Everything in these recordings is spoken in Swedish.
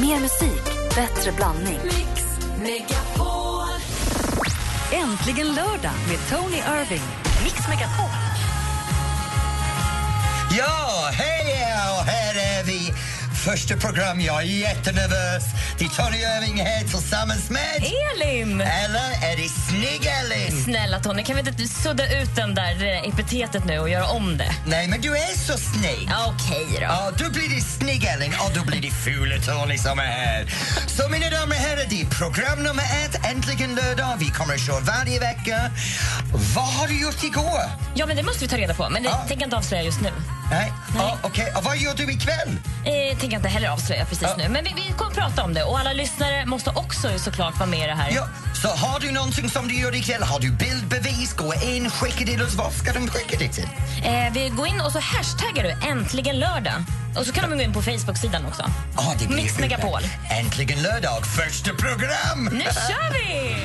Mer musik, bättre blandning. Mix Megapol. Äntligen lördag med Tony Irving. Mix Megapol. Ja, hej och här är vi. Första program, jag är jättenervös. Det är Tony Irving här tillsammans med... Elin! Eller är det Snygg-Elin? Snälla Tony, kan vi inte sudda ut den där eh, epitetet nu och göra om det? Nej, men du är så snygg. Okej då. Ja, då blir det Snygg-Elin och då blir det Fule Tony som är här. Så mina damer och herrar, det är program nummer ett, äntligen lördag. Vi kommer att köra varje vecka. Vad har du gjort igår? Ja, men det måste vi ta reda på. Men det Ja. tänker jag inte avslöja just nu. Nej? Ja, Okej, och vad gör du ikväll? Eh, tänker jag inte heller avslöja precis Ja. nu. Men vi, vi kommer att prata om det. Och alla lyssnare måste också såklart vara med i det här. Ja, så har du någonting som du gör ikväll? Har du bildbevis? Gå in, skicka det till oss. Vad ska de skicka det till? Eh, vi går in och så hashtaggar du äntligen lördag. Och så kan de gå in på Facebook-sidan också. Ja, det blir Mix. Megapol. Äntligen lördag, första program! Nu kör vi!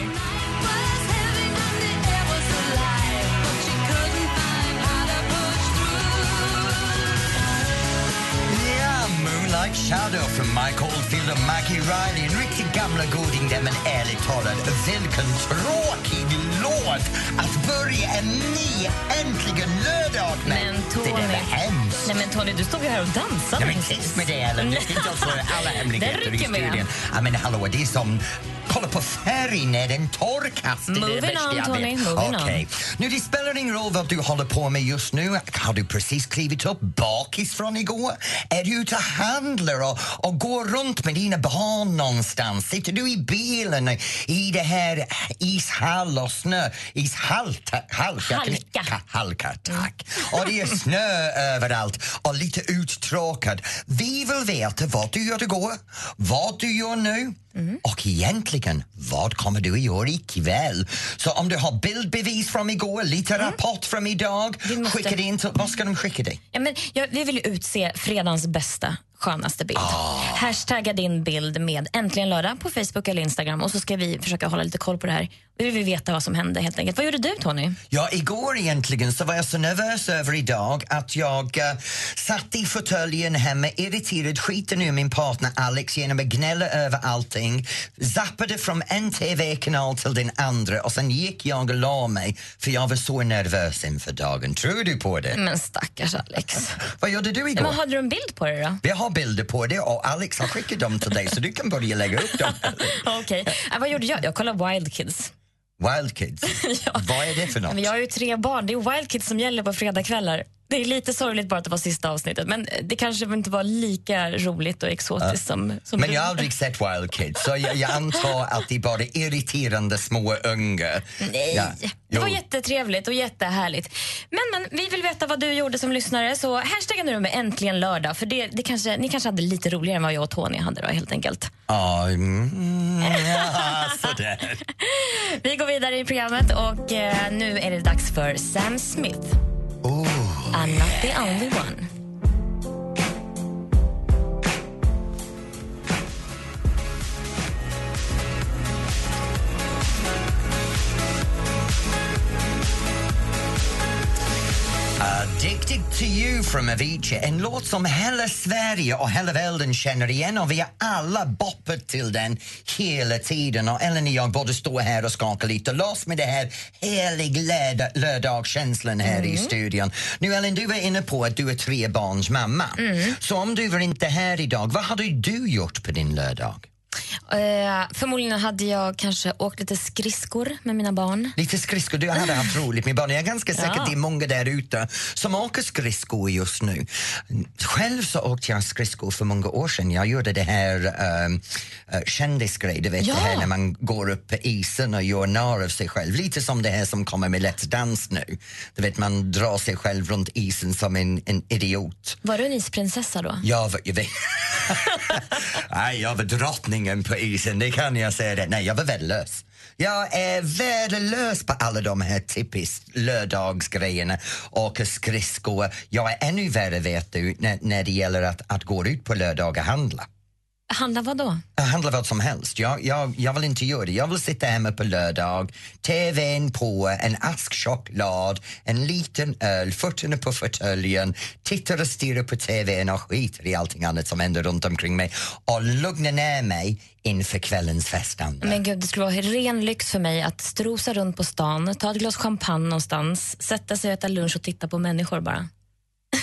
Shadow från Mike Oldfield och Maggie Riley. En riktigt gamla goding där, men ärligt talat, vilken tråkig låt att börja en ny äntligen lördag med. Men Det där Tony... var hemskt. Nej men Tony, du stod ju här och dansade Nej, men tyst med det, Ellen. Du ska inte avslöja alla hemligheter i studion. Ja, men hallå, det är som... Kolla på färg när den torkas. Moving on. Tony, moving on. Okej. Nu, det spelar ingen roll vad du håller på med just nu. Har du precis klivit upp bakis från igår? Är du ute och handlar och, och går runt med dina barn någonstans? Sitter du i bilen i det här ishall och snö? Ishalt? Halka? Halka. Ka- Halka, tack. Och det är snö överallt och lite uttråkad. Vi vill veta vad du gjorde igår, vad du gör nu och egentligen, vad kommer du att göra ikväll? Så om du har bildbevis från igår, lite rapport från idag, måste- skicka det in till... Vad ska de skicka dig? Ja, men jag, vi vill utse fredagens bästa, skönaste bild. Ah. Hashtagga din bild med Äntligen lördag på Facebook eller Instagram och så ska vi försöka hålla lite koll på det här. Vi vill veta vad som hände helt enkelt. Vad gjorde du Tony? Ja, igår egentligen så var jag så nervös över idag att jag uh, satt i fåtöljen hemma irriterad, skiten ur min partner Alex genom att gnälla över allting, zappade från en TV-kanal till den andra och sen gick jag och la mig för jag var så nervös inför dagen. Tror du på det? Men stackars Alex. Vad gjorde du igår? Men hade du en bild på det då? Vi har bilder på det och Alex har skickat dem till dig så du kan börja lägga upp dem. Okej. Äh, vad gjorde jag? Jag kollade Wild Kids. Wild Kids, vad är det för något? Men jag har ju tre barn. Det är Wild Kids som gäller på fredagskvällar. Det är lite sorgligt bara att det var sista avsnittet men det kanske inte var lika roligt och exotiskt som, som Men du- jag har aldrig sett Wild Kids så jag, jag antar att det är bara irriterande små ungar. Nej, Ja, det jo. var jättetrevligt och jättehärligt. Men, men vi vill veta vad du gjorde som lyssnare så hashtagga nu med äntligen lördag för det, det kanske, ni kanske hade lite roligare än vad jag och Tony hade då helt enkelt. Ja, mm, ja, sådär. Vi går vidare i programmet och eh, nu är det dags för Sam Smith. Oh. I'm not the only one. Addicted to you from Avicii, en låt som hela Sverige och hela världen känner igen och vi har alla boppat till den hela tiden. Och Ellen och jag borde stå här och skaka lite loss med det här helig lördag- lördagskänslan här i studion. Nu Ellen, du var inne på att du är tre barns mamma. Så om du var inte här idag, vad hade du gjort på din lördag? Eh, förmodligen hade jag kanske åkt lite skridskor med mina barn. Lite skridskor, du hade haft roligt med barn. Jag är ganska säker Ja. att det är många där ute som åker skridskor just nu. Själv så åkte jag skridskor för många år sedan. Jag gjorde det här um, uh, kändisgrej, du vet Ja. det här när man går upp på isen och gör narr av sig själv. Lite som det här som kommer med Let's Dance nu. Du vet man drar sig själv runt isen som en, en idiot. Var du en isprinsessa då? Jag var, jag, vet, Nej, jag var ingen på isen, det kan jag säga. Det. Nej, jag var värdelös. Jag är värdelös på alla de här typiskt lördagsgrejerna. Åka skridskor. Jag är ännu värre, vet du, när, när det gäller att, att gå ut på lördag och handla. Handla vad då? Handla vad som helst. Jag, jag, jag vill inte göra det. Jag vill sitta hemma på lördag, tvn på, en ask choklad, en liten öl, fötterna på fåtöljen, tittar och stirrar på tvn och skiter i allting annat som händer runt omkring mig och lugna ner mig inför kvällens festande. Men gud, det skulle vara ren lyx för mig att strosa runt på stan, ta ett glas champagne någonstans, sätta sig och äta lunch och titta på människor bara.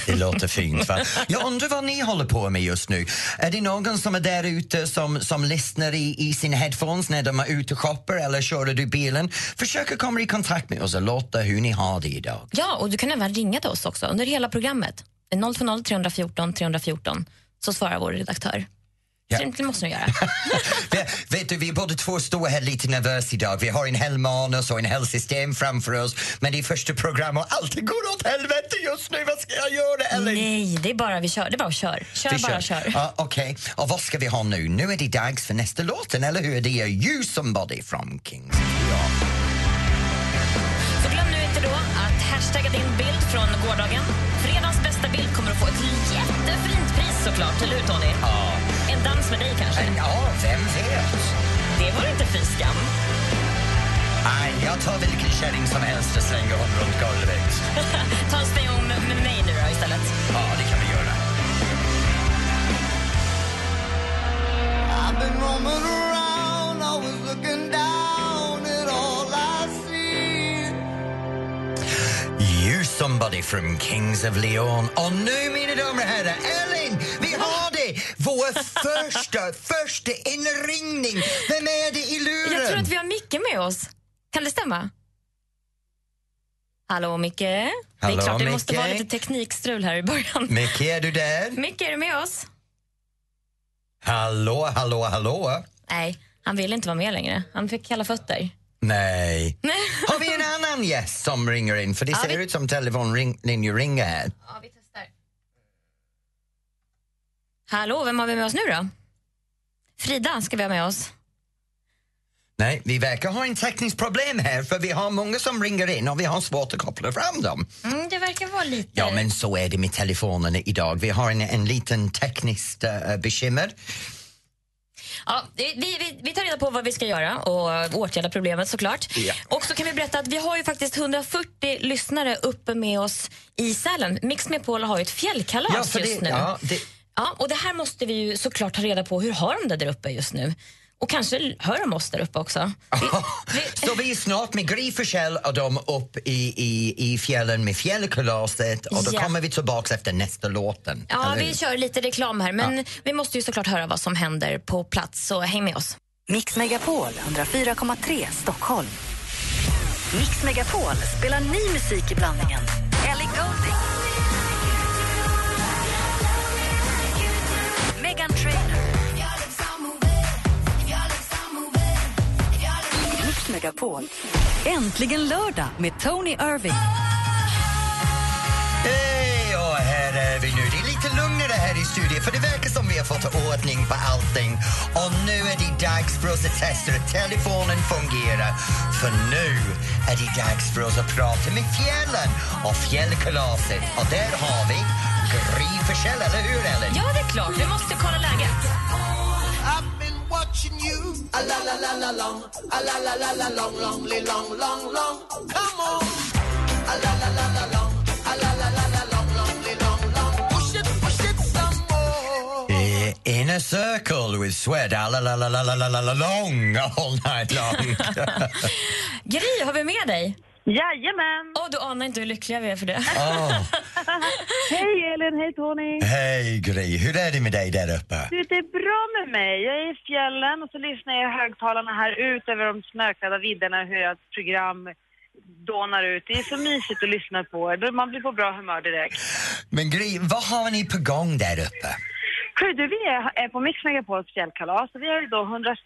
Det låter fint. Va? Jag undrar vad ni håller på med just nu. Är det någon som är där ute som, som lyssnar i, i sina headphones när de är ute och shoppar eller kör du bilen? Försök att komma i kontakt med oss och låta hur ni har det idag. Ja, och du kan även ringa till oss också under hela programmet. 020 314 314 så svarar vår redaktör. Ja. Det måste du göra. vet, du, vi båda två står här lite nervösa idag. Vi har en hel manus och en hel system framför oss men det är första program och allt går åt helvete just nu. Vad ska jag göra, Ellen? Nej, det är bara vi kör. Det är bara kör. Kör Vi bara, kör. Ah, Okej, och vad ska vi ha nu? Nu är det dags för nästa låten, eller hur? Det är You Somebody from Kings. Ja. Så glöm nu inte då att hashtagga din bild från gårdagen. Bild kommer att få ett jättefint pris såklart, eller hur Tony? Ja. En dans med dig kanske? Ja, vem vet? Det var inte fy skam. Nej, jag tar vilken kärring som helst och slänger honom runt golvet. Ta en sväng med, med mig nu då istället. Ja, det kan vi göra. I've been roaming around, always looking down somebody from Kings of Leon. Och nu, mina damer och herrar, Ellen, vi har det! Vår första, första inringning. Vem är det i luren? Jag tror att vi har Micke med oss. Kan det stämma? Hallå, Micke? det Hallå, är klart, det måste Micke? vara lite teknikstrul här i början. Micke, är du där? Micke, är du med oss? Hallå, hallå, hallå? Nej, han vill inte vara med längre. Han fick kalla fötter. Nej. Har vi en annan gäst som ringer in? För det Ja, ser vi- ut som telefonlinjen ringer här. Ja, vi testar. Hallå, vem har vi med oss nu då? Frida ska vi ha med oss. Nej, vi verkar ha en tekniskt problem här för vi har många som ringer in och vi har svårt att koppla fram dem. Mm, det verkar vara lite... Ja, men så är det med telefonerna idag. Vi har en, en liten tekniskt uh, bekymmer. Ja, vi, vi, vi tar reda på vad vi ska göra och åtgärda problemet såklart. Ja. Och så kan vi berätta att vi har ju faktiskt 140 lyssnare uppe med oss i Sälen. Mix Megapol har ju ett fjällkalas Ja, för just det, nu. ja, det, Ja, och det här måste vi ju såklart ta reda på. Hur har de det där uppe just nu? Och kanske hör de oss där uppe också. Vi, vi, Så vi är snart med Gry Forssell och de upp i, i, i fjällen med fjällkalaset och då Ja. kommer vi tillbaks efter nästa låten. ja, vi kör lite reklam här, men vi måste ju såklart höra vad som händer på plats, så häng med oss. Mix Megapol 104,3 Stockholm. Mix Megapol spelar ny musik i blandningen. Ellie Goulding. Megan Trainor. Megapol. Äntligen lördag med Tony Irving. Hej, och här är vi nu. Det är lite lugnare här i studion för det verkar som vi har fått ordning på allting. Och nu är det dags för oss att testa att telefonen fungerar. För nu är det dags för oss att prata med fjällen och fjällkalaset. Och där har vi Gry Forssell, eller hur Ellen? Ja, det är klart. Vi måste kolla läget watching you. A la la la la long, a la la la la long, long, long, long, long. Come on, a la la la la long, a la la la la long, long, long, long. Push it, push it some more. In a circle with sweat, a la la la la la la long, all night long. Gry, har vi med dig? Jajamän! Åh, du anar inte hur lyckliga vi är för det. oh, Hej Elin, hej Tony! hej Gry, hur är det med dig där uppe? Du, det är bra med mig. Jag är i fjällen och så lyssnar jag i högtalarna här ut över de snöklädda vidderna hur ert program dånar ut. Det är så mysigt att lyssna på er. Man blir på bra humör direkt. Men Gry, vad har ni på gång där uppe? Hörru du, vi är, på Mix Megapols fjällkalas och vi har ju då 160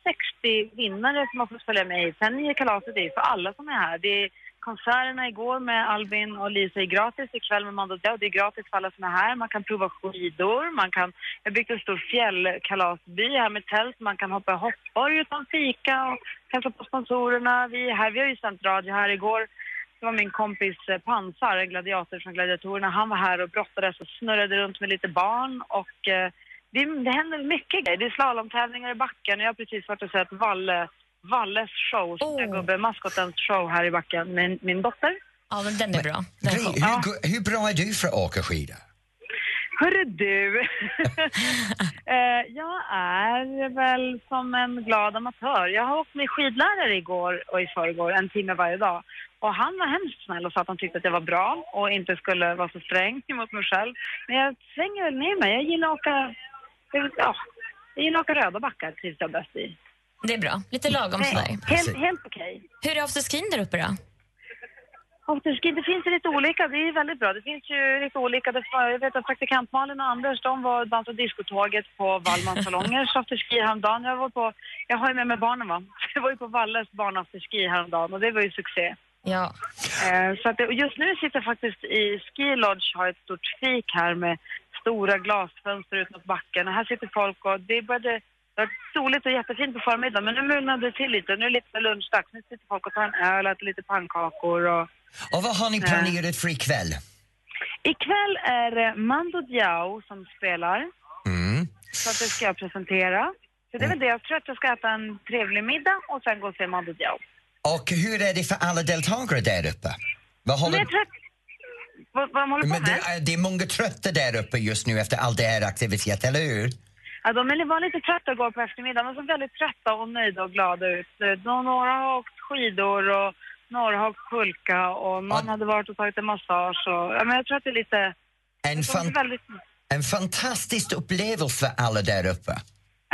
vinnare som har fått följa med hit. Sen är kalaset är för alla som är här. Det är konserterna igår med Albin och Lisa är gratis. Ikväll med Mando Diao. Det är gratis för alla som är här. Man kan prova skidor. Man kan, jag har byggt en stor fjällkalasby här med tält. Man kan hoppa hoppborg utan fika och hälsa på sponsorerna. Vi, är här, vi har ju sänt radio här igår. Det var min kompis eh, Pansar, en gladiator från Gladiatorerna. Han var här och brottades och snurrade runt med lite barn och eh, det, det händer mycket grejer. Det är slalomtävlingar i backen och jag har precis varit och sett Valle, Valles show, oh. gubbe, maskotens show här i backen med min dotter. Ja, men den är bra. Den show. hur, hur bra är du för att åka skidor? Hörru du! Eh, jag är väl som en glad amatör. Jag har åkt med skidlärare igår och i förrgår, en timme varje dag. Och han var hemskt snäll och sa att han tyckte att jag var bra och inte skulle vara så sträng mot mig själv. Men jag svänger väl ner mig. Jag gillar att åka, ja, jag gillar att åka röda backar, trivs jag bäst i. Det är bra. Lite lagom sådär. Helt, helt okej. Hur är afterskin där uppe då? Afterski, det finns lite olika. Det är väldigt bra. Det finns ju lite olika. Jag vet att praktikant Malin och Anders, de var dans och diskotåget på Wallmans salongers afterski häromdagen. Jag var på, jag har ju med mig barnen va. Jag var ju på Valles barnafterski häromdagen och det var ju succé. Ja. Eh, så att det, just nu sitter jag faktiskt i Ski Lodge, har ett stort fik här med stora glasfönster ut mot backen. Och här sitter folk och det började det var soligt och jättefint på förmiddagen men nu mulnade det till lite. Nu är det lite lunchdags. Nu sitter folk och tar en öl och äter lite pannkakor och Och vad har ni planerat för ikväll? Ikväll är det Mando Diao som spelar. Mm. Så att det ska jag presentera. Så det är väl det. Jag tror att jag ska äta en trevlig middag och sen gå och se Mando Diao. Och hur är det för alla deltagare där uppe? Vad Men håller... jag tror att... Vad, vad de håller på Men det, med? är, det är många trötta där uppe just nu efter all det här aktivitet, eller hur? Ja, de var lite trötta igår på eftermiddagen. De såg väldigt trötta och nöjda och glada ut. Nå- Några har åkt skidor och några har åkt pulka och någon Ja. hade varit och tagit en massage. Och, ja, men jag tror att det är lite... En, fan, väldigt... en fantastisk upplevelse för alla där uppe.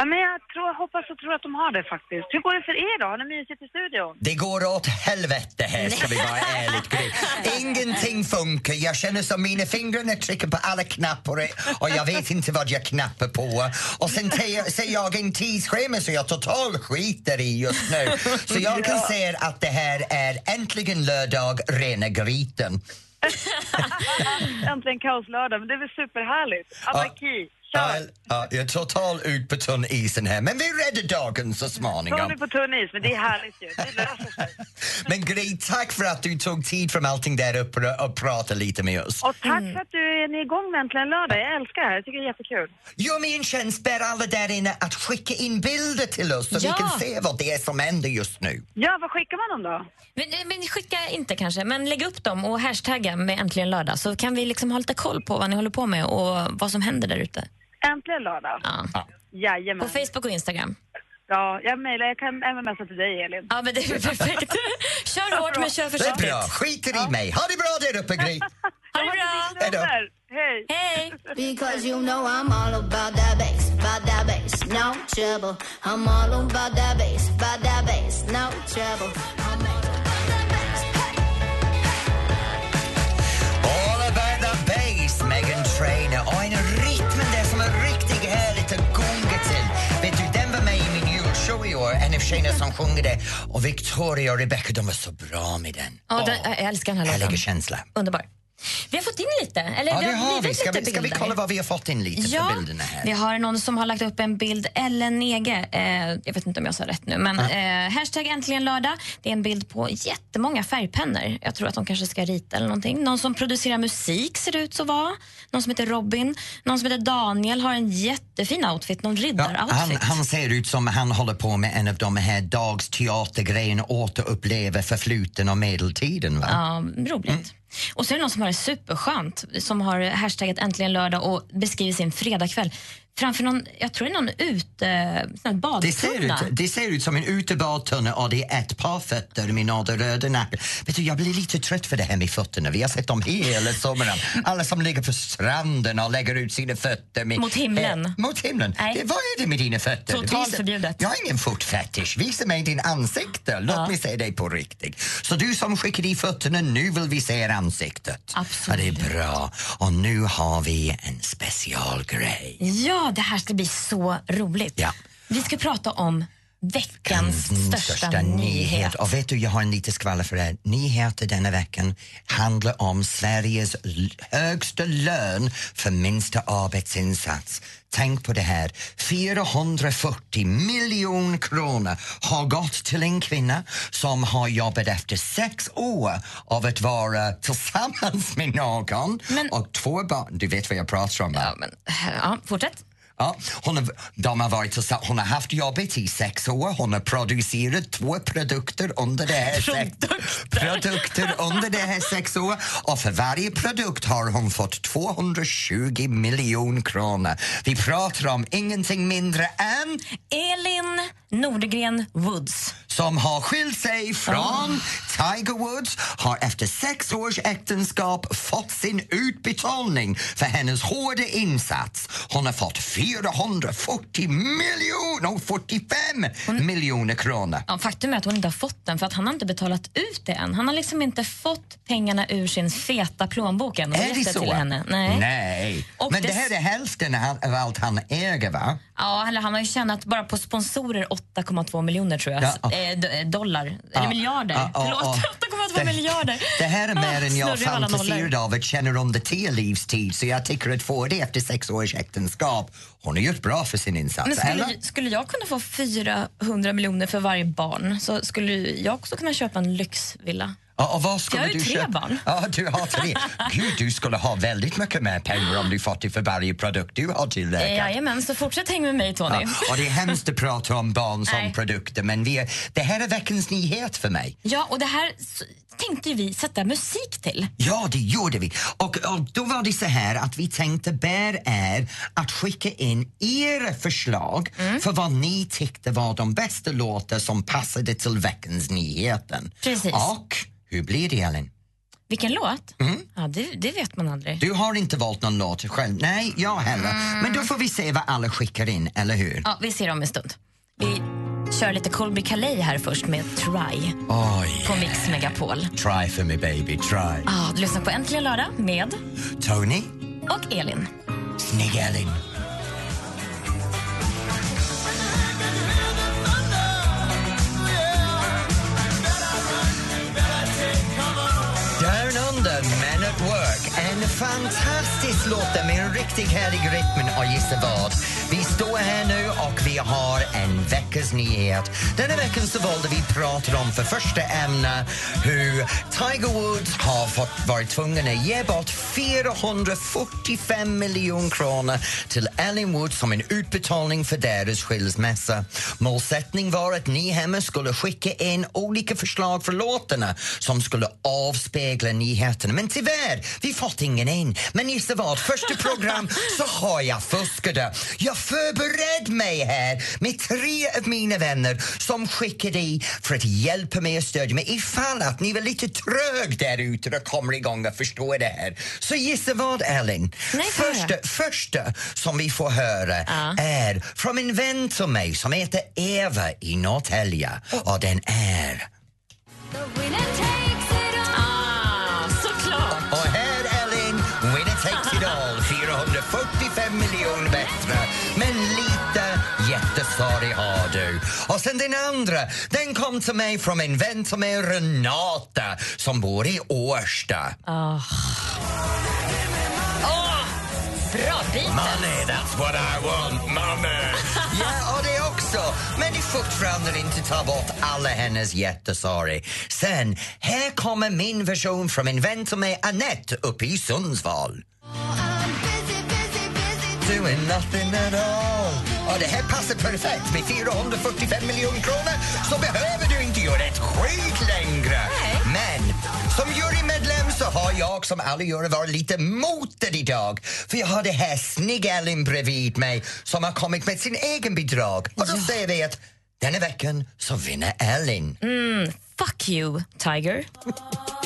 Ja, men jag tror, hoppas och tror att de har det faktiskt. Hur går det för er då? Har ni mysigt i studion? Det går åt helvete här, ska vi vara ärligt. Ingenting funkar. Jag känner som mina fingrar trycker på alla knappar och jag vet inte vad jag knappar på. Och sen ser jag en tidsschema så jag totalt skiter i just nu. Så jag kan säga att det här är äntligen lördag, rena grytan. Äntligen kaoslördag, men det är väl superhärligt. Anarki, kör! ja, jag är totalt ut på tunn isen här, men vi räddar dagen så småningom. ni på tunn is, men det är härligt ju. Det löser sig. Men Gry, tack för att du tog tid från allting där uppe och, och pratade lite med oss. Och tack för att du är igång med Äntligen lördag. Jag älskar det här. Jag tycker det är jättekul. Gör mig en tjänst, ber alla där inne att skicka in bilder till oss så Ja. vi kan se vad det är som händer just nu. Ja, vad skickar man dem då? Men, men skicka inte kanske, men lägg upp dem och hashtagga med Äntligen lördag så kan vi liksom ha lite koll på vad ni håller på med och vad som händer där ute. Äntligen lördag. Ja. Jajamän. På Facebook och Instagram. Ja, jag mejlar. Jag kan även messa till dig, Elin. Ja, men det är perfekt. kör hårt men kör Det är försiktigt. bra, skiter i mig. Ha det bra där uppe Gry. Ha det bra. Hej då. Hej! Hej! Because you know I'm all about that bass, about that bass, no trouble. I'm all about that bass, about that bass, no trouble. Tjejerna som sjunger det. Och Victoria och Rebecca, de var så bra med den. Ja, den, jag älskar den här låten. känsla. Underbar. Vi har fått in lite. Eller Ja, det har vi. Ska lite vi, ska vi kolla vad vi har fått in lite Ja, för bilderna här? vi har någon som har lagt upp en bild, Ellen Nege. Eh, jag vet inte om jag sa rätt nu, men eh, hashtag äntligen lördag. Det är en bild på jättemånga färgpennor. Jag tror att de kanske ska rita eller någonting. Någon som producerar musik ser det ut att vara. Någon som heter Robin. Någon som heter Daniel har en jättefin outfit, någon Ja, riddaroutfit. han, han ser ut som han håller på med en av de här dagsteatergrejerna, återuppleva förfluten och medeltiden. Va? Ja, roligt. Mm. Och så är det någon som har det superskönt, som har hashtaggat äntligen lördag och beskriver sin fredagkväll framför någon, jag tror det är någon ute, sån här Det ser, ut, badtunna. det ser ut som en utebadtunna och det är ett par fötter med några röda nackar. Vet du, jag blir lite trött för det här med fötterna. Vi har sett dem hela sommaren. Alla som ligger på stranden och lägger ut sina fötter. Med, Mot himlen. Eh, mot himlen. Nej. Det, vad är det med dina fötter? Totalt förbjudet. Jag har ingen fotfetisch. Visa mig din ansikte. Låt Ja. mig se dig på riktigt. Så du som skickar i fötterna, nu vill vi se ansiktet. Absolut. Ja, det är bra. Och nu har vi en specialgrej. Ja, det här ska bli så roligt. Ja. Vi ska prata om veckans Mm, största, nyhet. Och vet du, jag har en liten skvaller för er. Nyheter denna veckan handlar om Sveriges högsta lön för minsta arbetsinsats. Tänk på det här. 440 miljoner kronor har gått till en kvinna som har jobbat efter sex år av att vara tillsammans med någon Men- och två barn. Du vet vad jag pratar om, va? Ja, men, ja, fortsätt. Ja, hon, har, de har varit och, sa- hon har haft jobbet i sex år. Hon har producerat två produkter under det här sex, produkter under det här sex år. Och för varje produkt har hon fått 220 miljoner kronor. Vi pratar om ingenting mindre än Elin Nordgren Woods. Som har skilt sig från Tiger Woods har efter sex års äktenskap fått sin utbetalning för hennes hårda insats. Hon har fått 440 miljoner, och 45 miljoner kronor. Ja, faktum är att hon inte har fått den för att han har inte betalat ut det än. Han har liksom inte fått pengarna ur sin feta plånbok än Är det det så? till henne. Nej. Nej. Och Men det dess- här är hälften av allt han äger, va? Ja, eller han har ju tjänat bara på sponsorer 8,2 miljoner tror jag. Ja. Eh, d- dollar. Eller Ja. miljarder. Ja, ja, Förlåt, ja. 8,2 Det- miljarder. Det här är mer Ah, än jag fantiserade av att känna under till livstid så jag tycker att få det efter sex års äktenskap, hon har gjort bra för sin insats. Men skulle, eller? skulle jag kunna få 400 miljoner för varje barn så skulle jag också kunna köpa en lyxvilla. Ja, och vad skulle Jag har ju du tre köpa? barn. Ja, du har tre. Gud, du skulle ha väldigt mycket mer pengar om du fått det för varje produkt du har tillverkat. Jajamän, så fortsätt hänga med mig Tony. Ja, och det är hemskt att prata om barn som Nej. produkter men vi är, det här är veckans nyhet för mig. Ja, och det här s- tänkte vi sätta musik till. Ja, det gjorde vi. Och, och då var det så här att vi tänkte ber er att skicka in era förslag Mm. för vad ni tyckte var de bästa låtar som passade till veckans nyheten. Precis. Och hur blir det, Elin? Vilken låt? Mm. Ja, det, det vet man aldrig. Du har inte valt någon låt själv? Nej, jag heller. Men då får vi se vad alla skickar in, eller hur? Ja, vi ser om en stund. Vi kör lite Colby Calais här först med Try Oj. på Mix Megapol. Try for me baby, try. Ja, du lyssnar på Äntligen lördag med Tony, och Elin. snygg Elin. Fantastisk låt med en riktigt härlig rytm och gissa vad? Vi står här nu och vi har en veckas nyhet. Denna veckan så valde vi prata om för första ämne hur Tiger Woods har fått varit tvungen att ge bort 445 miljoner kronor till Ellen Woods som en utbetalning för deras skilsmässa. Målsättningen var att ni hemma skulle skicka in olika förslag för låtarna som skulle avspegla nyheterna. Men tyvärr, vi fått ingen in. Men gissa vad? Första program så har jag fuskade. Jag förberedde mig här med tre av mina vänner som skickade i för att hjälpa mig och stödja mig ifall att ni var lite trög där ute och kommer igång och förstår det här. Så gissa vad, Ellen? Nej, jag första, första som vi får höra är från en vän till mig som heter Eva i Norrtälje och den är 445 miljoner bättre. Men lite jättesorg har du. Och sen den andra, den kom till mig från en vän till mig, Renata som bor i Årsta. Bra bit! Money, that's what I want, money. Ja, och det också. Men det fortfarande inte ta bort alla hennes jättesorg. Sen, här kommer min version från en vän till mig, Annette, uppe i Sundsvall doing nothing at all. Och det här passar perfekt. Med 445 miljoner kronor så behöver du inte göra ett skit längre. Men som jurymedlem så har jag som alla jury varit lite motig idag. För jag har det här snygga Ellen bredvid mig som har kommit med sin egen bidrag. Och då säger vi att denna veckan så vinner Ellen. Fuck you, Tiger.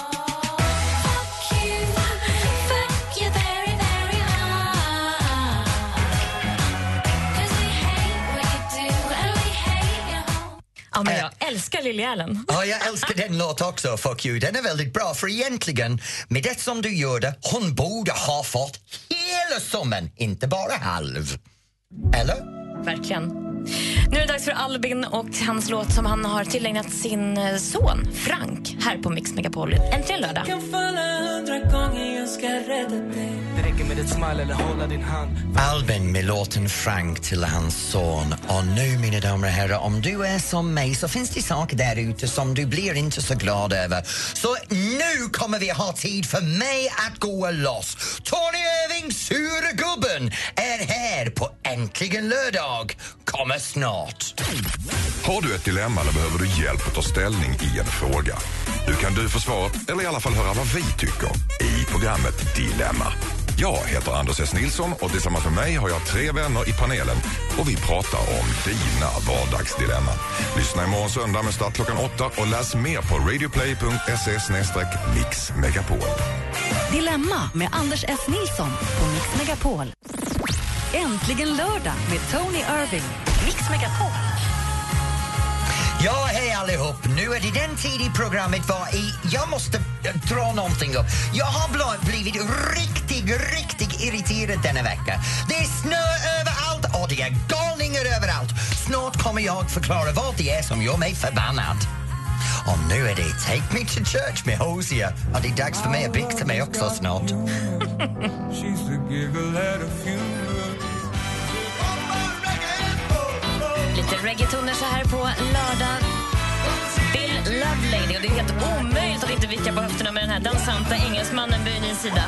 Ja, men jag älskar Lily Allen. Ja, jag älskar den låten också, Fuck you. Den är väldigt bra, för egentligen, med det som du gjorde, hon borde ha fått hela summan, inte bara halv. Eller? Verkligen. Nu är det dags för Albin och hans låt som han har tillägnat sin eh, son Frank här på Mix Megapol. Äntligen lördag. Albin med låten Frank till hans son. Och nu, mina damer och herrar, om du är som mig så finns det saker där ute som du blir inte så glad över. Så nu kommer vi ha tid för mig att gå loss. Tony Irving, sura gubben, är här på Äntligen lördag. Kommer snart. Har du ett dilemma eller behöver du hjälp att ta ställning i en fråga? Nu kan du få svaret, eller i alla fall höra vad vi tycker, i programmet Dilemma. Jag heter Anders S. Nilsson och tillsammans med mig har jag tre vänner i panelen och vi pratar om dina vardagsdilemman. Lyssna imorgon söndag med start klockan åtta och läs mer på radioplay.se mixmegapol. Dilemma med Anders S. Nilsson på Mix Megapol. Äntligen lördag med Tony Irving. Mix Megapol. Ja, hej allihop! Nu är det den tid i programmet var i... Jag måste eh, dra någonting upp. Jag har bl- blivit riktigt, riktigt irriterad denna vecka. Det är snö överallt och det är galningar överallt. Snart kommer jag förklara vad det är som gör mig förbannad. Och nu är det Take Me To Church med Hosier. Och det är dags för mig att bikta mig också snart. Reggaetoner så här på lördag. Bill Lovelady. Och det är helt omöjligt att inte vicka på höfterna med den här dansanta engelsmannen vid din sida.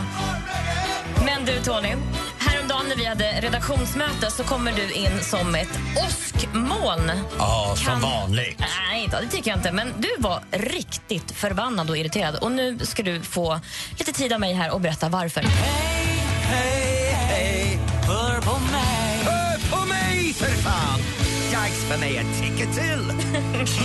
Men du, Tony. Häromdagen när vi hade redaktionsmöte så kommer du in som ett åskmoln. Ja, som Kan- vanligt. Nej, det tycker jag inte. Men du var riktigt förbannad och irriterad. Och nu ska du få lite tid av mig här och berätta varför. Hör Dags för mig att ticka till.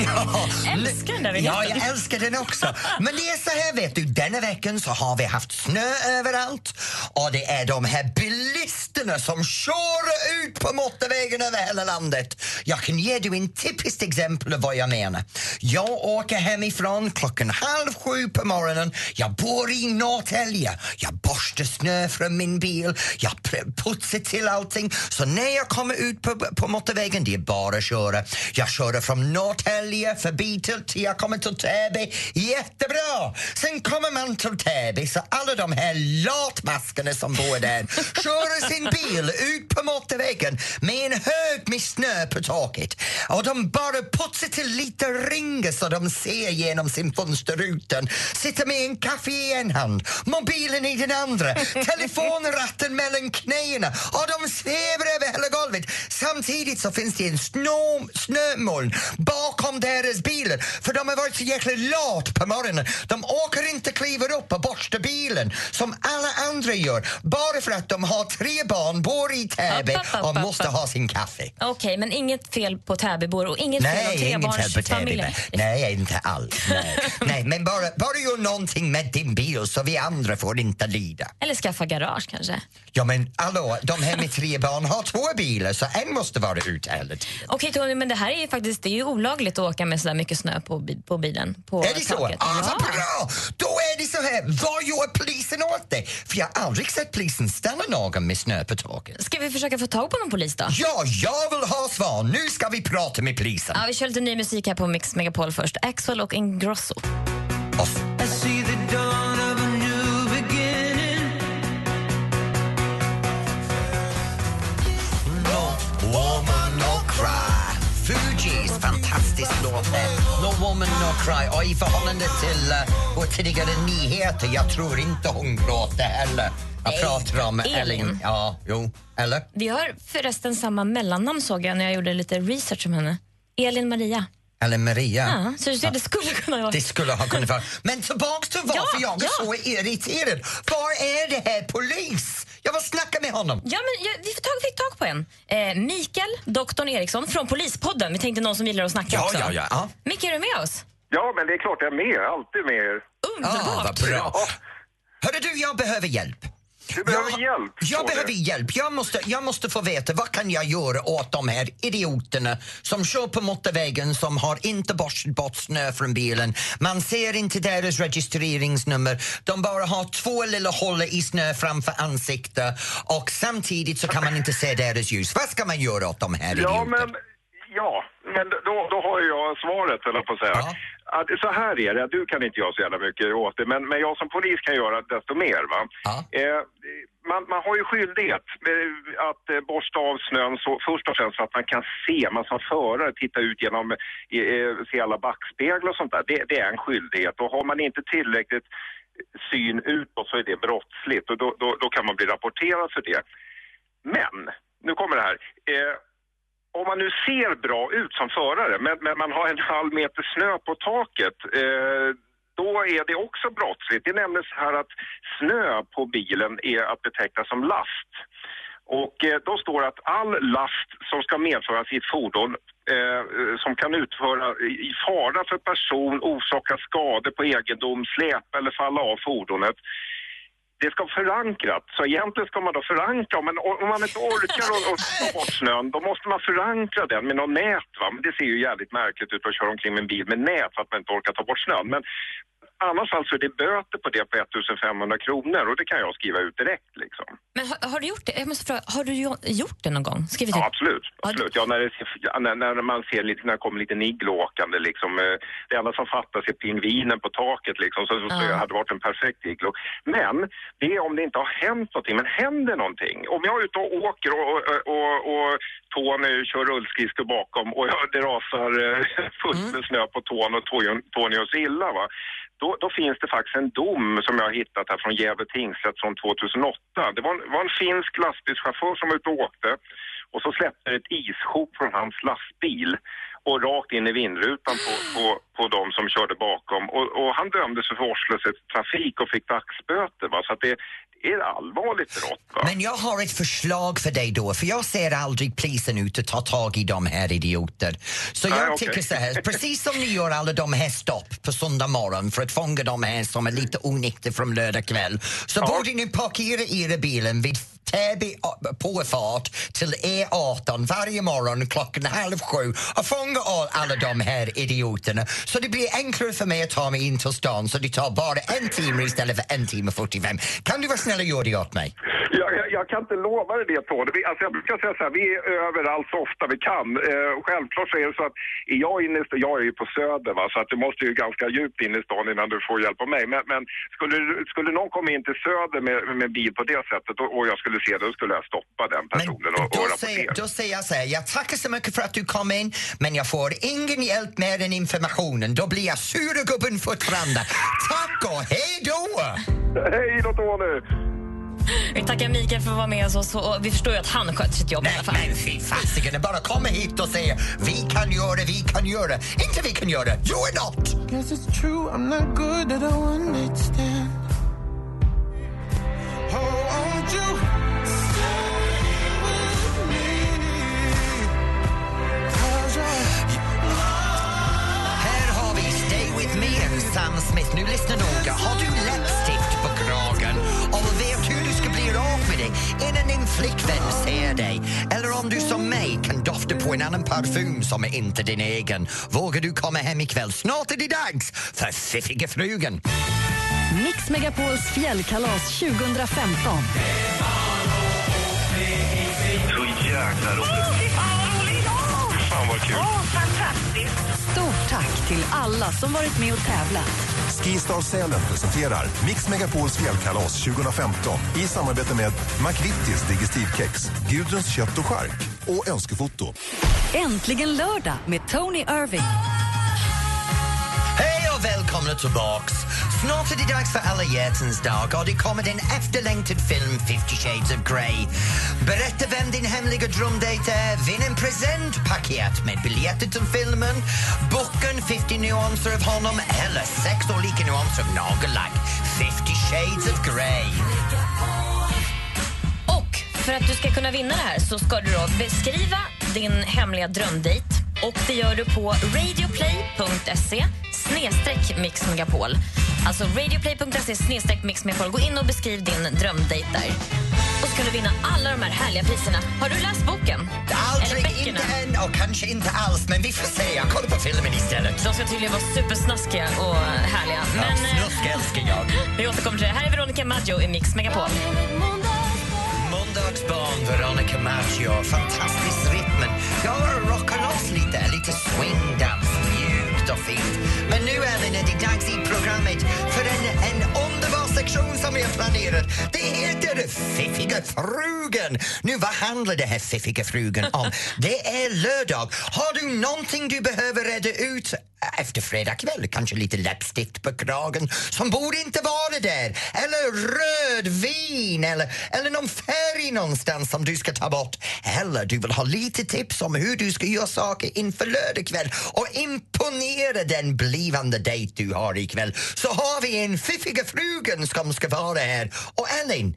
ja, Älskar den där Ja, jag älskar den också. Men det är så här, vet du, denna veckan så har vi haft snö överallt och det är de här bilisterna som kör ut på motorvägen över hela landet. Jag kan ge dig en typiskt exempel av vad jag menar. Jag åker hemifrån klockan halv sju på morgonen. Jag bor i Norrtälje. Jag borstar snö från min bil. Jag putsar till allting. Så när jag kommer ut på, på motorvägen, det är bara bara köra. Jag kör från Norrtälje förbi till, till jag kommer till Täby. Jättebra! Sen kommer man till Täby så alla de här latmaskarna som bor där kör sin bil ut på motorvägen med en hög med snö på taket. Och de bara putsar till lite ringar så de ser genom sin fönsterrutan. Sitter med en kaffe i en hand, mobilen i den andra, telefonratten mellan knäna och de svävar över hela golvet. Samtidigt så finns det en snö, snömoln bakom deras bilar för de har varit så jäkla lat på morgonen. De åker inte kliver upp och borstar bilen som alla andra gör bara för att de har tre barn, bor i Täby och måste ha sin kaffe. Okej, men inget fel på Täbybor och inget fel Nej, fel på trebarnsfamiljer. Nej, inte alls. Nej, Nej men bara, bara gör någonting med din bil så vi andra får inte lida. Eller skaffa garage kanske. Ja men hallå, de här med tre barn har två bilar så en måste vara ute hela tiden. Okej Tony, men det här är ju faktiskt det är ju olagligt att åka med så där mycket snö på, bi- på bilen. På Är det så? taket. Ah, vad bra! Då är det så här, vad gör polisen åt det? För jag har aldrig sett polisen ställa någon med snö på taket. Ska vi försöka få tag på någon polis då? Ja, jag vill ha svar. Nu ska vi prata med polisen. Ja, vi kör lite ny musik här på Mix Megapol först. Axel och Ingrosso. Och No fantastisk låt. No woman no cry. Och i förhållande till uh, vår tidigare nyheter, jag tror inte hon gråter heller. Jag Nej, pratar om Elin. Elin. Ja, jo. Eller? Vi har förresten samma mellannamn såg jag när jag gjorde lite research om henne. Elin Maria. Eller Maria. Ja, så det skulle kunna vara... Det skulle ha kunnat vara. Men tillbaks till varför Ja, jag är ja. så irriterad. Var är det här polis? Jag vill snacka med honom. Ja, men jag, vi fick tag, fick tag på en. Eh, Mikael, doktorn Eriksson från Polispodden. Vi tänkte någon som gillar att snacka Ja, också. ja, ja, ja. Micke, är du med oss? Ja, men det är klart jag är med. Alltid med er. Underbart! Ah, vad bra. Ja. Hörru du, jag behöver hjälp. Du behöver jag, hjälp, Jag står det. behöver hjälp. Jag måste, jag måste få veta vad kan jag göra åt de här idioterna som kör på motorvägen som har inte borstat bort snö från bilen. Man ser inte deras registreringsnummer. De bara har två lilla hål i snö framför ansiktet och samtidigt så kan man inte se deras ljus. Vad ska man göra åt de här Ja, idioterna? men Ja, men då, då har jag svaret, eller på att säga. Att, så här är det, du kan inte göra så jävla mycket åt det, men, men jag som polis kan göra desto mer. Va? Eh, man, man har ju skyldighet att eh, borsta av snön så, först och främst för att man kan se, man som förare titta ut genom, eh, eh, se alla backspeglar och sånt där. Det, det är en skyldighet och har man inte tillräckligt syn utåt så är det brottsligt och då, då, då kan man bli rapporterad för det. Men, nu kommer det här. Eh, om man nu ser bra ut som förare, men, men man har en halv meter snö på taket, eh, då är det också brottsligt. Det är nämligen så här att snö på bilen är att beteckna som last. Och eh, då står det att all last som ska medföras i ett fordon eh, som kan utföra i i fara för person, orsaka skador på egendom, släpa eller falla av fordonet det ska förankrat. Så egentligen ska man då förankra, men om man inte orkar att ta bort snön, då måste man förankra den med något nät. Va? Men det ser ju jävligt märkligt ut att köra omkring med en bil med nät för att man inte orkar ta bort snön. Men annars fall så är det böter på det på 1500 kronor och det kan jag skriva ut direkt liksom. Men har, har du gjort det? Jag måste fråga, har du jo- gjort det någon gång? Skrivit Ja, ut? absolut. absolut. Ja, när, det, när, när man ser lite, när det kommer lite åkande liksom. eh, Det enda som fattas är pingvinen på taket liksom. Så, så Ja. det hade varit en perfekt iglo. Men det är om det inte har hänt någonting. Men händer någonting. Om jag är ute och åker och, och, och, och Tony kör rullskridskor bakom och jag, det rasar eh, fullt med snö på tån och Tony gör sig illa. Va? Då, då finns det faktiskt en dom som jag har hittat här från Gävle tingsrätt från 2008. Det var en, var en finsk lastbilschaufför som var ute och åkte och så släppte det ett issjok från hans lastbil och rakt in i vindrutan på, på, på de som körde bakom. Och, och han dömdes för vårdslöshet i trafik och fick dagsböter. Va? Så att det är ett allvarligt brott. Va? Men jag har ett förslag för dig då, för jag ser aldrig polisen ut och tar tag i de här idioter. Så Nej, jag okej. tycker så här, precis som ni gör alla de här stopp på söndag morgon för att fånga de här som är lite onyktra från lördag kväll, så borde ni parkera era bilen vid Täby påfart till E18 varje morgon klockan halv sju och fånga all, alla de här idioterna. Så det blir enklare för mig att ta mig in till stan så det tar bara en timme istället för en timme 45. Kan du vara snäll och göra det åt mig? Jag, jag, jag kan inte lova dig det. Vi, alltså jag brukar säga så här, vi är överallt så ofta vi kan. Eh, självklart så är det så att jag inne i jag är ju på Söder va, så att du måste ju ganska djupt in i stan innan du får hjälp av mig. Men, men skulle, skulle någon komma in till Söder med, med bil på det sättet och, och jag skulle se det, då skulle jag stoppa den personen och, och Då säger, då säger jag så här, jag tackar så mycket för att du kom in men jag får ingen hjälp med den informationen. Då blir jag sura gubben fortfarande. Tack och hej då! Hej då Tony! Vi tackar Mikael för att vara med oss och vi förstår ju att han sköter sitt jobb i alla fall. Men fy fasiken, bara komma hit och säga vi kan göra det, vi kan göra det. Inte vi kan göra det, you're not! Guess it's true, I'm not good at a one night stand. Oh, won't you stay with me? 'Cause you're Här har vi Stay with me Sam Smith. Nu lyssna noga. Har du innan din flickvän ser dig? Eller om du som mig kan dofta på en annan parfym som är inte din egen. Vågar du komma hem ikväll? Snart är det dags för Fiffiga frugan. Mix Megapols fjällkalas 2015. Så jäkla roligt. Vad kul. Stort tack till alla som varit med och tävlat. Skistar Sälen presenterar Mix Megapols fjällkalas 2015 i samarbete med McVittys Digestivkex, Gudruns kött och chark och Önskefoto. Äntligen lördag med Tony Irving. Hej och välkomna tillbaks! Snart är det dags för alla hjärtans dag och det kommer en efterlängtad film 50 shades of Grey. Berätta vem din hemliga drömdejt är, vinn en presentpaket med biljetter till filmen, boken 50 nyanser av honom eller sex olika nyanser av nagellack. 50 shades of Grey. Och för att du ska kunna vinna det här så ska du då beskriva din hemliga drömdejt och det gör du på radioplay.se snedstreck mixmegapol. Alltså radioplay.se snedstreck mixmegapol. Gå in och beskriv din drömdejt där. Och så kan du vinna alla de här härliga priserna. Har du läst boken? Aldrig, inte än och kanske inte alls, men vi får se. Jag kollar på filmen istället. De ska tydligen vara supersnaskiga och härliga. Men ja, eh, snusk älskar jag. vi återkommer till det. Här är Veronica Maggio i Mix Megapol. Måndagsbarn, Veronica Maggio. Fantastisk rytm. Jag rockar loss lite lite swingdans, mjukt och fint. Men nu Ellen är det dags i programmet för en, en underbar sektion som vi har planerat. Det heter Fiffiga frugan. Nu, vad handlar det här Fiffiga frugan om? Det är lördag. Har du någonting du behöver reda ut efter fredag kväll? Kanske lite läppstift på kragen som borde inte vara där. Eller rödvin eller, eller någon färg någonstans som du ska ta bort. Eller du vill ha lite tips om hur du ska göra saker inför lördag kväll och imponera den blivande dejt du har ikväll. Så har vi en fiffiga frugan som ska vara här. Och Elin,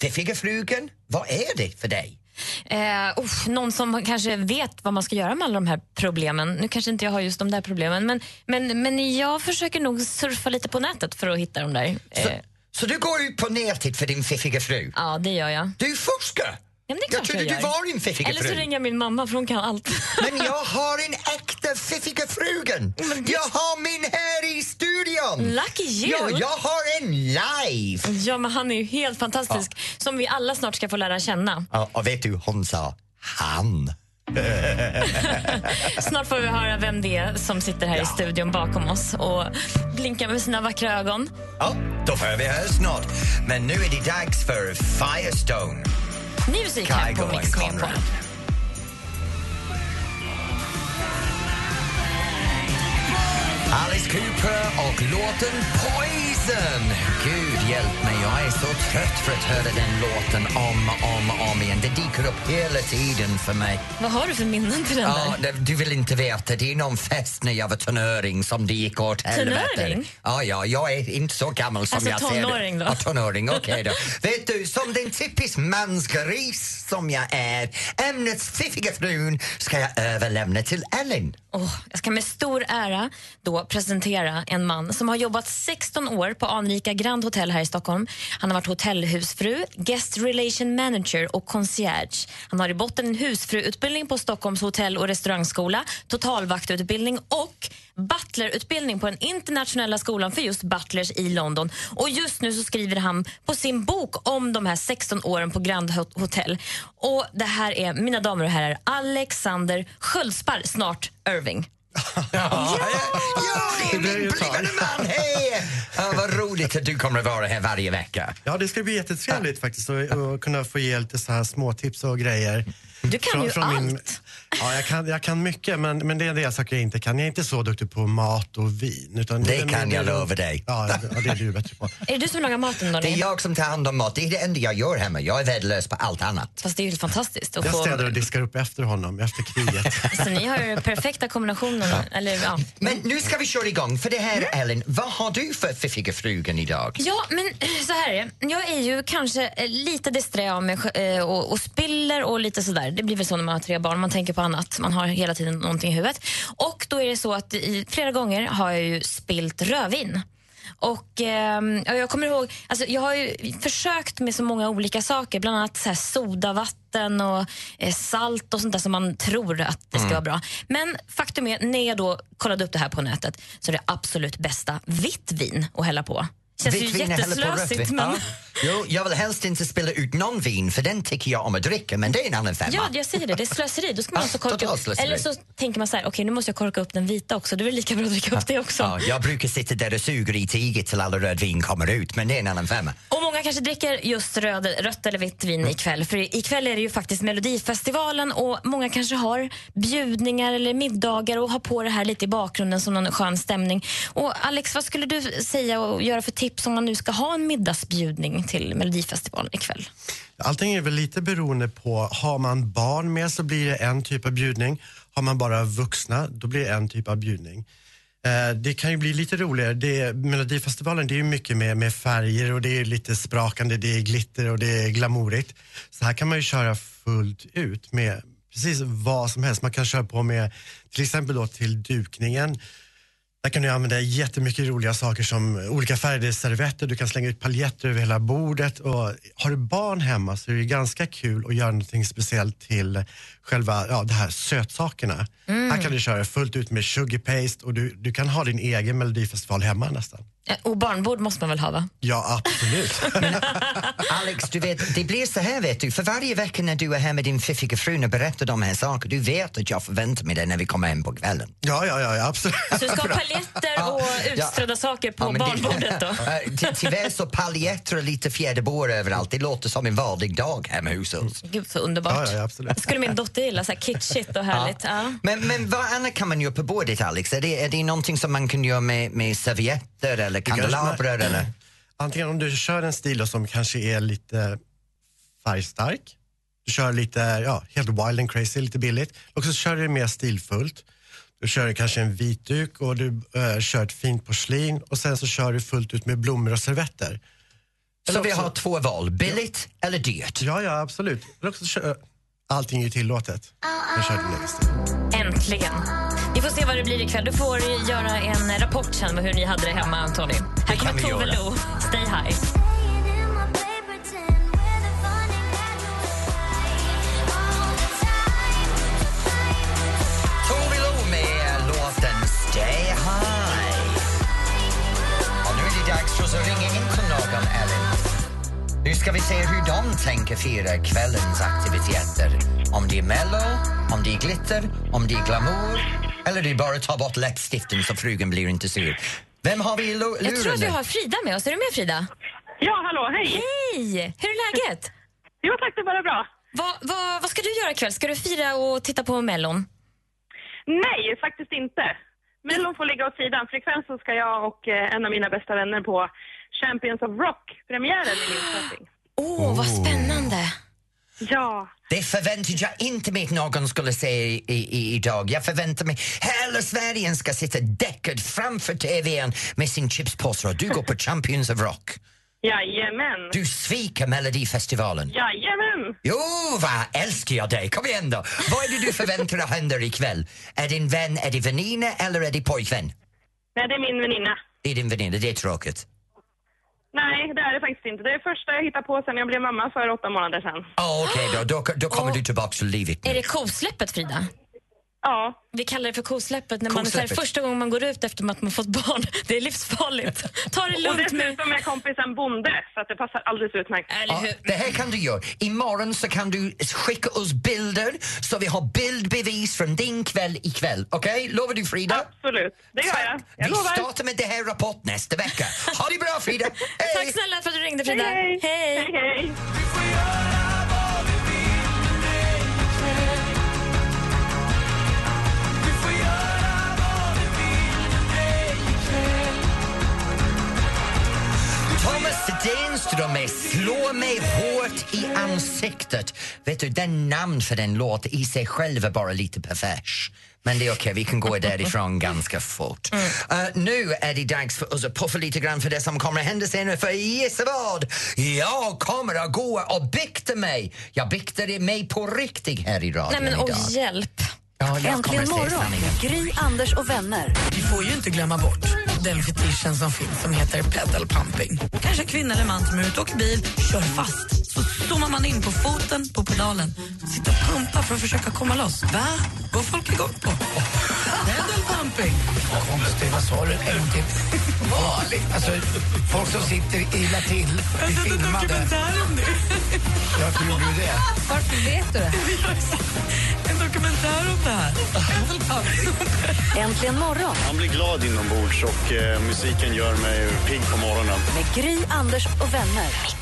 fiffiga frugan, vad är det för dig? Eh, uff, någon som kanske vet vad man ska göra med alla de här problemen. Nu kanske inte jag har just de där problemen, men, men, men jag försöker nog surfa lite på nätet för att hitta de där. Så, Eh, så du går ut på nätet för din fiffiga fru? ja, det gör jag. Du forskar? Ja, Jag trodde jag du var din fiffiga Eller så ringer jag min mamma, för hon kan allt. Men jag har en äkta fiffiga frugan! Jag har min här i studion! Lucky you! Ja, jag har en live! Ja, men han är ju helt fantastisk, som vi alla snart ska få lära känna. Ja, och vet du, hon sa han. Snart får vi höra vem det är som sitter här i studion bakom oss och blinkar med sina vackra ögon. Ja, då får vi höra snart. Men nu är det dags för Firestone. Ny musik här på Mix. Conrad. Alice Cooper och låten Poison. Gud hjälp mig, jag är så trött för att höra den låten om och om, och om igen. Det dyker upp hela tiden för mig. Vad har du för minnen till den Ja, där? du vill inte veta, det är någon fest när jag var tonåring som det gick åt helvete. Tonåring? Ja, ja, jag är inte så gammal som Alltså jag ser tonåring det. då? Ja, tonåring, okej då. Vet du, som den typisk mansgris som jag är, ämnets fiffiga frun ska jag överlämna till Ellen. Åh, jag ska med stor ära då presentera en man som har jobbat 16 år på anrika Grand Hotel här i Stockholm. Han har varit hotellhusfru, guest relation manager och concierge. Han har i botten en husfruutbildning på Stockholms hotell och restaurangskola, totalvaktutbildning och butlerutbildning på den internationella skolan för just butlers i London. Och just nu så skriver han på sin bok om de här 16 åren på Grand Hotel. Och det här är, mina damer och herrar, Alexander Sköldsparr, snart Irving. Ja, ja, det är min blivande man! Hej! Ja, vad roligt att du kommer att vara här varje vecka. Ja, det ska bli jättetrevligt faktiskt att kunna få ge lite så här små tips och grejer. Du kan ju allt. Ja, jag kan, jag kan mycket, men, men det är del saker jag inte kan. Jag är inte så duktig på mat och vin. Utan Det är kan jag lova dig. Ja, ja, det är du bättre på. Är det du som lagar maten då? Det är jag som tar hand om mat. Det är det enda jag gör hemma. Jag är värdelös på allt annat. Fast det är ju helt fantastiskt att Jag få... städar och diskar upp efter honom, efter kriget. Så ni har ju den perfekta kombinationen. Eller, ja. Men nu ska vi köra igång. För det här, Ellen, vad har du för fiffiga frugan idag? Ja, men så här är det. Jag är ju kanske eh, lite disträ av mig eh, och, och spiller och lite sådär. Det blir väl så när man har tre barn, man tänker på annat. Man har hela tiden någonting i huvudet. Och då är det så att i, flera gånger har jag ju spilt rödvin. Och ja, jag kommer ihåg, alltså, jag har ju försökt med så många olika saker, bland annat så här sodavatten och eh, salt och sånt där som man tror att det ska Mm. vara bra. Men faktum är, när jag då kollade upp det här på nätet så är det absolut bästa vitt vin att hälla på. Känns Vitt ju jätteslösigt men... Ja. Jo, jag vill helst inte spilla ut någon vin för den tycker jag om att dricka men det är en annan femma. Ja, jag säger det. Det är slöseri. Då ska man Ja, också korka totalt upp. Eller så tänker man så här, okej nu måste jag korka upp den vita också. Det är väl lika bra att dricka upp det också. Ja, jag brukar sitta där och suga i tiget till alla rödvin kommer ut men det är en annan femma. Och många kanske dricker just röd, rött eller vitt vin ikväll. För ikväll är det ju faktiskt Melodifestivalen och många kanske har bjudningar eller middagar och har på det här lite i bakgrunden som någon skön stämning. Och Alex, vad skulle du säga och göra för tips om man nu ska ha en middagsbjudning till Melodifestivalen ikväll? Allting är väl lite beroende på, har man barn med så blir det en typ av bjudning. Har man bara vuxna, då blir det en typ av bjudning. Eh, det kan ju bli lite roligare. Det, Melodifestivalen det är ju mycket med, med färger och det är lite sprakande, det är glitter och det är glamourigt. Så här kan man ju köra fullt ut med precis vad som helst. Man kan köra på med till exempel då till dukningen. Där kan du använda jättemycket roliga saker som olika färgade servetter, du kan slänga ut paljetter över hela bordet. Och har du barn hemma så är det ganska kul att göra något speciellt till själva ja, det här sötsakerna. Mm. Här kan du köra fullt ut med sugar paste och du, du kan ha din egen melodifestival hemma nästan. Eh, Och barnbord måste man väl ha va? Ja, absolut. Alex, du vet, det blir så här vet du, för varje vecka när du är här med din fiffiga fru och berättar de här sakerna, du vet att jag förväntar mig det när vi kommer hem på kvällen. ja, ja, ja, absolut. Så du ska ha paljetter och utströdda saker på Ja, barnbordet då? Ty- Tyvärr så paljetter och lite fjäderbår överallt, det låter som en vanlig dag hemma hos oss. Gud så underbart. Ja, ja, absolut. skulle min dotter gilla, så här kitschigt och härligt. Ja. Men, men vad annat kan man göra på bordet Alex? Är det, är det någonting som man kan göra med, med servietter eller kandelabrar eller? Antingen om du kör en stil då som kanske är lite färgstark, du kör lite, ja, helt wild and crazy, lite billigt. Och så kör du mer stilfullt. Du kör kanske en vit duk och du eh, kör ett fint porslin och sen så kör du fullt ut med blommor och servetter. Så Eller vi också- har två val, billigt eller dyrt? Ja, ja, absolut. Eller också kör, allting är tillåtet. Jag kör din egen stil. Äntligen. Vi får se vad det blir ikväll. Du får göra en rapport sen med hur ni hade det hemma, Tony. Här kommer Tove. Lo. Stay high. Tove Lo med låten Stay High. Och nu är det dags för att ringa in till någon, Ellen. Nu ska vi se hur de tänker fira kvällens aktiviteter. Om det är mello, om det är glitter, om det är glamour eller det är bara att ta bort läppstiften så frugan blir inte sur. Vem har vi i lu- Jag tror luren att vi nu? har Frida med oss. Är du med Frida? Ja, hallå, hej! Hej! Hur är läget? Jo tack, det är bara bra. Vad, vad, vad ska du göra ikväll? Ska du fira och titta på Mellon? Nej, faktiskt inte. Mellon får ligga åt sidan, för ikväll så ska jag och eh, en av mina bästa vänner på Champions of Rock-premiären i Linköping. Åh, oh, vad spännande! Ja, Det förväntar jag inte mig att någon skulle säga i, i, idag. Jag förväntar mig hela Sverige ska sitta däckad framför TVn med sin chipspåse och du går på Champions of Rock. jajamän. Du sviker Melodifestivalen. Jajamän. Jo, vad älskar jag dig. Kom igen då. Vad är det du förväntar dig händer ikväll? Är din vän, är det väninna eller är det pojkvän? Nej, det är min väninna. Det är din väninna, det är tråkigt. Nej, det är det faktiskt inte. Det är det första jag hittar på sen jag blev mamma för åtta månader sedan. Ah, Okej då, då, då kommer du tillbaka till livet Är nu. det kosläppet, Frida? Ja. Vi kallar det för kosläppet när man är här, Kosläppet. första gången man går ut efter att man fått barn. Det är livsfarligt. Ta det Och lugnt med... dessutom är kompisen bonde, så att det passar alldeles utmärkt. Ja, det här kan du göra. Imorgon så kan du skicka oss bilder så vi har bildbevis från din kväll ikväll. Okej? Lovar du Frida? Absolut, det gör jag. Jag vi lovar. startar med det här rapport nästa vecka. Ha det bra Frida! Hej! Tack snälla för att du ringde, Frida. Hej, hej. hej, hej. Thomas Stenström med Slå mig hårt i ansiktet. Vet du, den namn för den låt i sig själv är bara lite pervers. Men det är okej, vi kan gå därifrån ganska fort. Mm. Uh, nu är det dags för oss att puffa lite grann för det som kommer att hända senare. För gissa vad? Jag kommer att gå och bikta mig. Jag biktade mig på riktigt här i radion Nej men idag. åh, hjälp. Ja, Äntligen morgon Gry, Anders och vänner. Vi får ju inte glömma bort den fetischen som finns som heter pedal pumping. Kanske en kvinna eller man som är ute och åker bil, kör fast. Så zoomar man in på foten på pedalen, sitter och pumpar för att försöka komma loss. Va? Går folk igång på? Vad konstigt, vad sa du? En gång till. Vanligt. Alltså, folk som sitter illa till, blir filmade. om det. Varför gjorde du det? Varför vet du det? En dokumentär om det här. Äntligen morgon Man blir glad inombords och eh, musiken gör mig pigg på morgonen. med Gry, Anders och vänner.